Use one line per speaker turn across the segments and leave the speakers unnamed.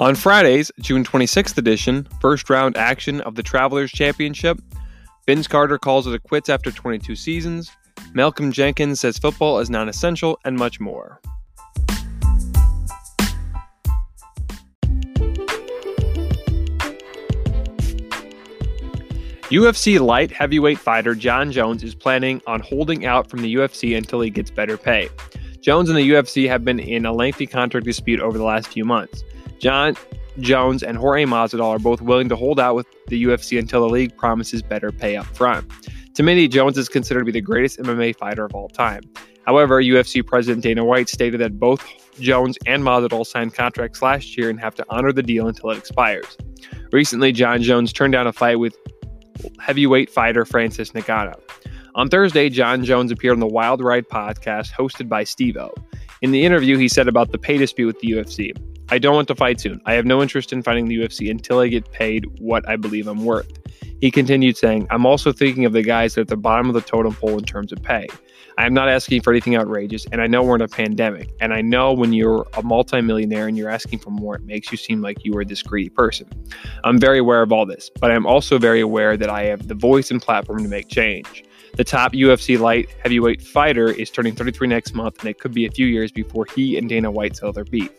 On Friday's June 26th edition, first round action of the Travelers Championship, Vince Carter calls it a quits after 22 seasons, Malcolm Jenkins says football is non essential, and much more. UFC light heavyweight fighter Jon Jones is planning on holding out from the UFC until he gets better pay. Jones and the UFC have been in a lengthy contract dispute over the last few months. Jon Jones and Jorge Masvidal are both willing to hold out with the UFC until the league promises better pay up front. To many, Jones is considered to be the greatest MMA fighter of all time. However, UFC President Dana White stated that both Jones and Masvidal signed contracts last year and have to honor the deal until it expires. Recently, Jon Jones turned down a fight with heavyweight fighter Francis Ngannou. On Thursday, Jon Jones appeared on the Wild Ride podcast hosted by Steve O. In the interview, he said about the pay dispute with the UFC I don't want to fight soon. I have no interest in fighting the UFC until I get paid what I believe I'm worth. He continued saying, I'm also thinking of the guys at the bottom of the totem pole in terms of pay. I am not asking for anything outrageous, and I know we're in a pandemic, and I know when you're a multimillionaire and you're asking for more, it makes you seem like you are this greedy person. I'm very aware of all this, but I'm also very aware that I have the voice and platform to make change. The top UFC light heavyweight fighter is turning 33 next month, and it could be a few years before he and Dana White settle their beef.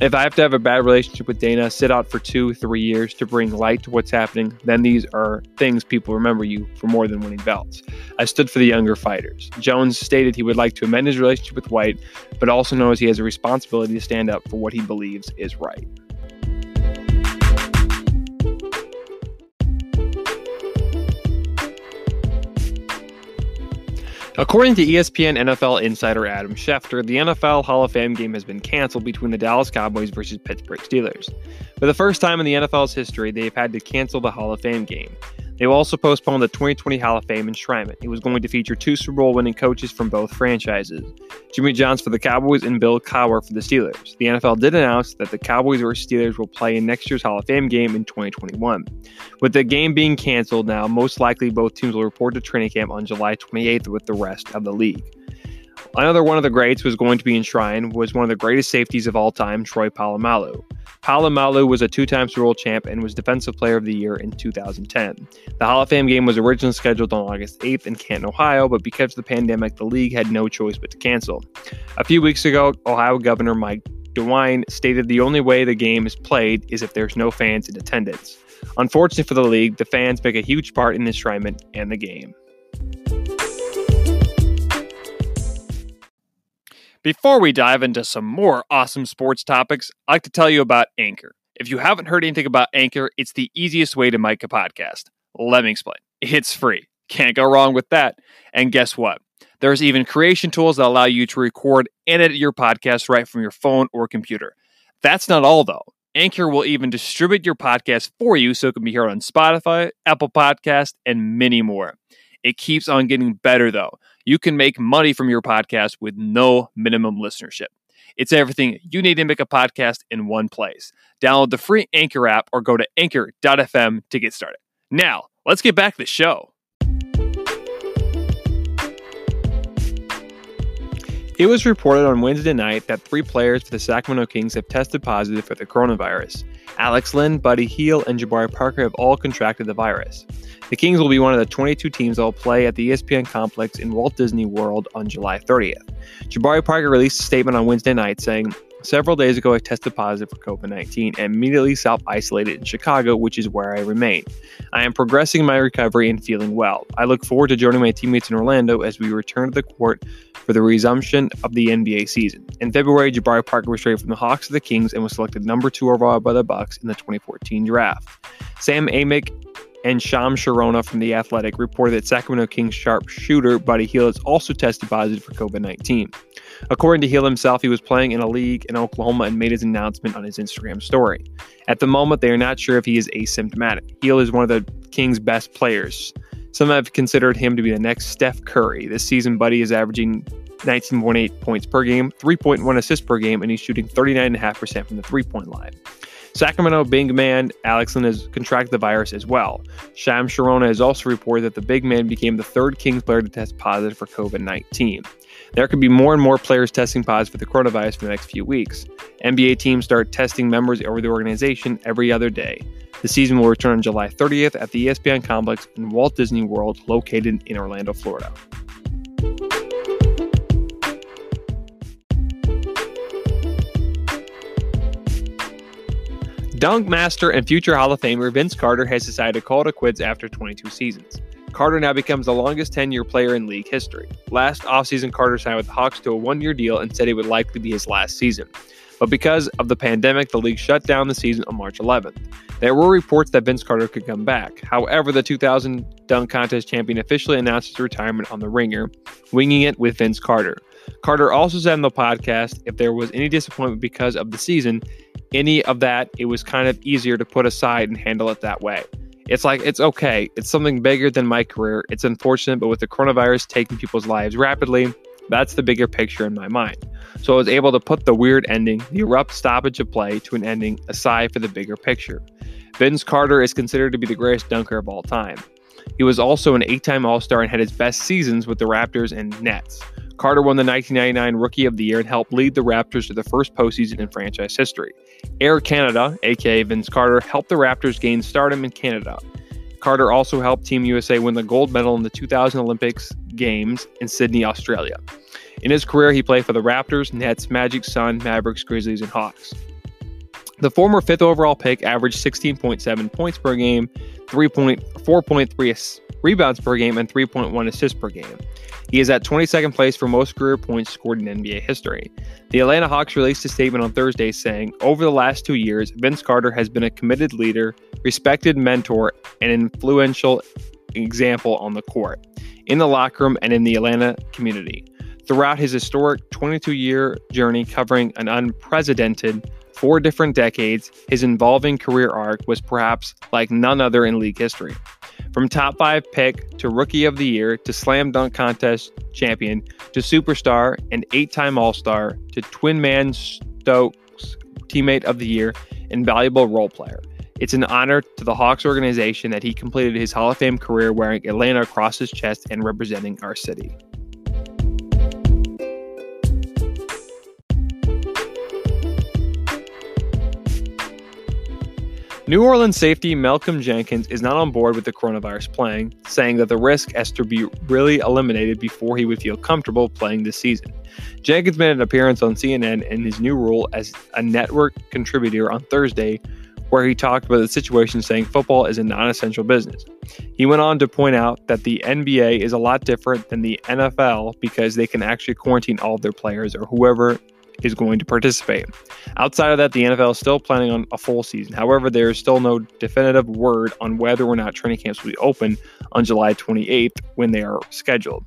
If I have to have a bad relationship with Dana, sit out for two, three years to bring light to what's happening, then these are things people remember you for more than winning belts. I stood for the younger fighters. Jones stated he would like to amend his relationship with White, but also knows he has a responsibility to stand up for what he believes is right. According to ESPN NFL insider Adam Schefter, the NFL Hall of Fame game has been canceled between the Dallas Cowboys versus Pittsburgh Steelers. For the first time in the NFL's history, they have had to cancel the Hall of Fame game. They will also postpone the 2020 Hall of Fame enshrinement. It was going to feature two Super Bowl winning coaches from both franchises Jimmy Johnson for the Cowboys and Bill Cowher for the Steelers. The NFL did announce that the Cowboys versus Steelers will play in next year's Hall of Fame game in 2021. With the game being canceled now, most likely both teams will report to training camp on July 28th with the rest of the league. Another one of the greats was going to be enshrined was one of the greatest safeties of all time, Troy Polamalu. Polamalu was a two-time Super Bowl champ and was Defensive Player of the Year in 2010. The Hall of Fame game was originally scheduled on August 8th in Canton, Ohio, but because of the pandemic, the league had no choice but to cancel. A few weeks ago, Ohio Governor Mike DeWine stated the only way the game is played is if there's no fans in attendance. Unfortunately for the league, the fans make a huge part in the enshrinement and the game. Before we dive into some more awesome sports topics, I'd like to tell you about Anchor. If you haven't heard anything about Anchor, it's the easiest way to make a podcast. Let me explain. It's free. Can't go wrong with that. And guess what? There's even creation tools that allow you to record and edit your podcast right from your phone or computer. That's not all, though. Anchor will even distribute your podcast for you so it can be heard on Spotify, Apple Podcast, and many more. It keeps on getting better, though. You can make money from your podcast with no minimum listenership. It's everything you need to make a podcast in one place. Download the free Anchor app or go to anchor.fm to get started. Now, let's get back to the show. It was reported on Wednesday night that three players for the Sacramento Kings have tested positive for the coronavirus. Alex Len, Buddy Hield, and Jabari Parker have all contracted the virus. The Kings will be one of the 22 teams that will play at the ESPN complex in Walt Disney World on July 30th. Jabari Parker released a statement on Wednesday night saying, Several days ago, I tested positive for COVID 19 and immediately self isolated in Chicago, which is where I remain. I am progressing my recovery and feeling well. I look forward to joining my teammates in Orlando as we return to the court for the resumption of the NBA season. In February, Jabari Parker was traded from the Hawks to the Kings and was selected number two overall by the Bucks in the 2014 draft. Sam Amick and Shams Charania from The Athletic reported that Sacramento Kings sharpshooter Buddy has also tested positive for COVID 19. According to Hield himself, he was playing in a league in Oklahoma and made his announcement on his Instagram story. At the moment, they are not sure if he is asymptomatic. Hield is one of the Kings' best players. Some have considered him to be the next Steph Curry. This season, Buddy is averaging 19.8 points per game, 3.1 assists per game, and he's shooting 39.5% from the three point line. Sacramento big man Alex Len has contracted the virus as well. Sham Charania has also reported that the big man became the third Kings player to test positive for COVID 19. There could be more and more players testing positive for the coronavirus for the next few weeks. NBA teams start testing members over the organization every other day. The season will return on July 30th at the ESPN complex in Walt Disney World, located in Orlando, Florida. Dunk master and future Hall of Famer Vince Carter has decided to call it quits after 22 seasons. Carter now becomes the longest 10 year player in league history. Last offseason, Carter signed with the Hawks to a one year deal and said it would likely be his last season. But because of the pandemic, the league shut down the season on March 11th. There were reports that Vince Carter could come back. However, the 2000 dunk contest champion officially announced his retirement on The Ringer, winging it with Vince Carter. Carter also said in the podcast if there was any disappointment because of the season, any of that, it was kind of easier to put aside and handle it that way. It's like, it's okay. It's something bigger than my career. It's unfortunate, but with the coronavirus taking people's lives rapidly, that's the bigger picture in my mind. So I was able to put the weird ending, the abrupt stoppage of play, to an ending aside for the bigger picture. Vince Carter is considered to be the greatest dunker of all time. He was also an eight time All Star and had his best seasons with the Raptors and Nets. Carter won the 1999 Rookie of the Year and helped lead the Raptors to the first postseason in franchise history. Air Canada, aka Vince Carter, helped the Raptors gain stardom in Canada. Carter also helped Team USA win the gold medal in the 2000 Olympics Games in Sydney, Australia. In his career, he played for the Raptors, Nets, Magic, Sun, Mavericks, Grizzlies, and Hawks. The former fifth overall pick averaged 16.7 points per game, 3.4.3 rebounds per game, and 3.1 assists per game. He is at 22nd place for most career points scored in NBA history. The Atlanta Hawks released a statement on Thursday saying, Over the last two years, Vince Carter has been a committed leader, respected mentor, and influential example on the court, in the locker room, and in the Atlanta community. Throughout his historic 22 year journey covering an unprecedented four different decades, his involving career arc was perhaps like none other in league history. From top five pick to rookie of the year to slam dunk contest champion to superstar and eight time All Star to Twyman-Stokes teammate of the year and valuable role player. It's an honor to the Hawks organization that he completed his Hall of Fame career wearing Atlanta across his chest and representing our city. New Orleans safety Malcolm Jenkins is not on board with the coronavirus playing, saying that the risk has to be really eliminated before he would feel comfortable playing this season. Jenkins made an appearance on CNN in his new role as a network contributor on Thursday, where he talked about the situation, saying football is a non essential business. He went on to point out that the NBA is a lot different than the NFL because they can actually quarantine all of their players or whoever is going to participate. Outside of that, the NFL is still planning on a full season. However, there is still no definitive word on whether or not training camps will be open on July 28th when they are scheduled.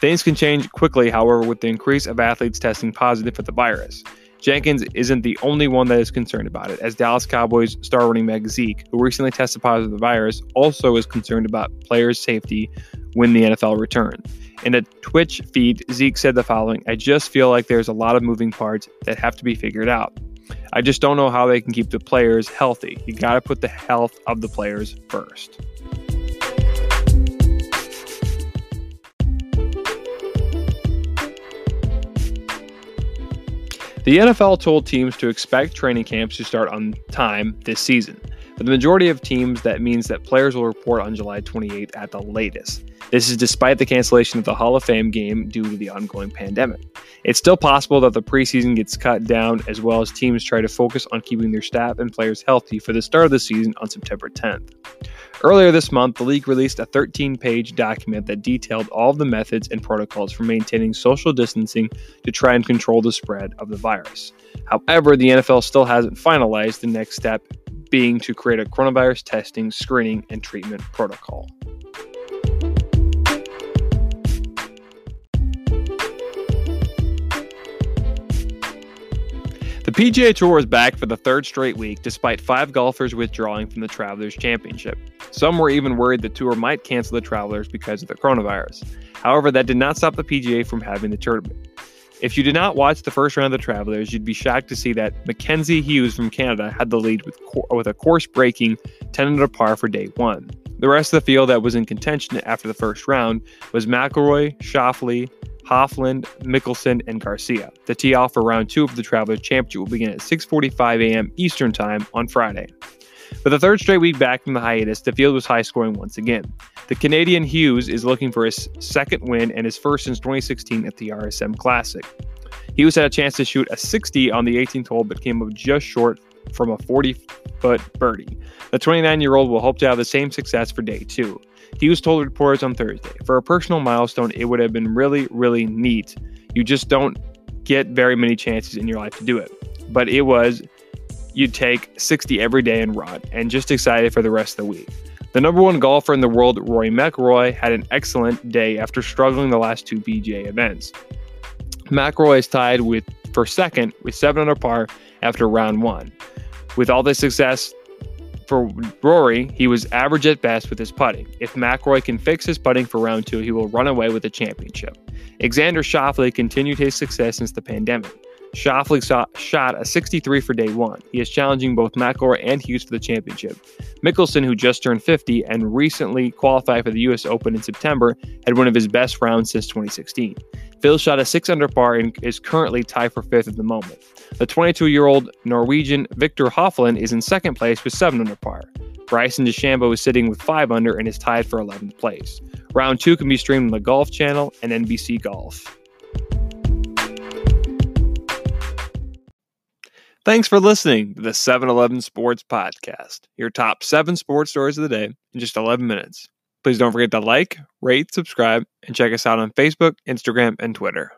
Things can change quickly, however, with the increase of athletes testing positive for the virus. Jenkins isn't the only one that is concerned about it, as Dallas Cowboys star running back Zeke, who recently tested positive for the virus, also is concerned about players' safety when the NFL returns. In a Twitch feed, Zeke said the following I just feel like there's a lot of moving parts that have to be figured out. I just don't know how they can keep the players healthy. You got to put the health of the players first. The NFL told teams to expect training camps to start on time this season. For the majority of teams, that means that players will report on July 28th at the latest. This is despite the cancellation of the Hall of Fame game due to the ongoing pandemic. It's still possible that the preseason gets cut down as well as teams try to focus on keeping their staff and players healthy for the start of the season on September 10th. Earlier this month, the league released a 13 page document that detailed all of the methods and protocols for maintaining social distancing to try and control the spread of the virus. However, the NFL still hasn't finalized the next step, being to create a coronavirus testing, screening, and treatment protocol. The PGA Tour is back for the third straight week, despite five golfers withdrawing from the Travelers Championship. Some were even worried the tour might cancel the Travelers because of the coronavirus. However, that did not stop the PGA from having the tournament. If you did not watch the first round of the Travelers, you'd be shocked to see that Mackenzie Hughes from Canada had the lead with, with a course breaking 10 under par for day one. The rest of the field that was in contention after the first round was McIlroy, Schauffele, Hovland, Mickelson, and Garcia. The tee off for round two of the Travelers Championship will begin at 6:45 a.m. Eastern Time on Friday. For the third straight week back from the hiatus, the field was high scoring once again. The Canadian Hughes is looking for his second win and his first since 2016 at the RSM Classic. Hughes had a chance to shoot a 60 on the 18th hole, but came up just short from a 40 foot birdie. The 29 year old will hope to have the same success for day two. Hughes told reporters on Thursday, for a personal milestone, it would have been really, really neat. You just don't get very many chances in your life to do it. But it was, you'd take 60 every day and run, and just excited for the rest of the week. The number one golfer in the world, Rory McIlroy, had an excellent day after struggling the last two PGA events. McIlroy is tied with for second with seven under par after round one. With all this success, for Rory, he was average at best with his putting. If McIlroy can fix his putting for round two, he will run away with the championship. Xander Schauffele continued his success since the pandemic. Schauffele shot a 63 for day one. He is challenging both McIlroy and Hughes for the championship. Mickelson, who just turned 50 and recently qualified for the U.S. Open in September, had one of his best rounds since 2016. Phil shot a 6 under par and is currently tied for fifth at the moment. The 22 year old Norwegian Viktor Hovland is in second place with 7 under par. Bryson DeChambeau is sitting with 5 under and is tied for 11th place. Round 2 can be streamed on the Golf Channel and NBC Golf. Thanks for listening to the 7 Eleven Sports Podcast, your top seven sports stories of the day in just 11 minutes. Please don't forget to like, rate, subscribe, and check us out on Facebook, Instagram, and Twitter.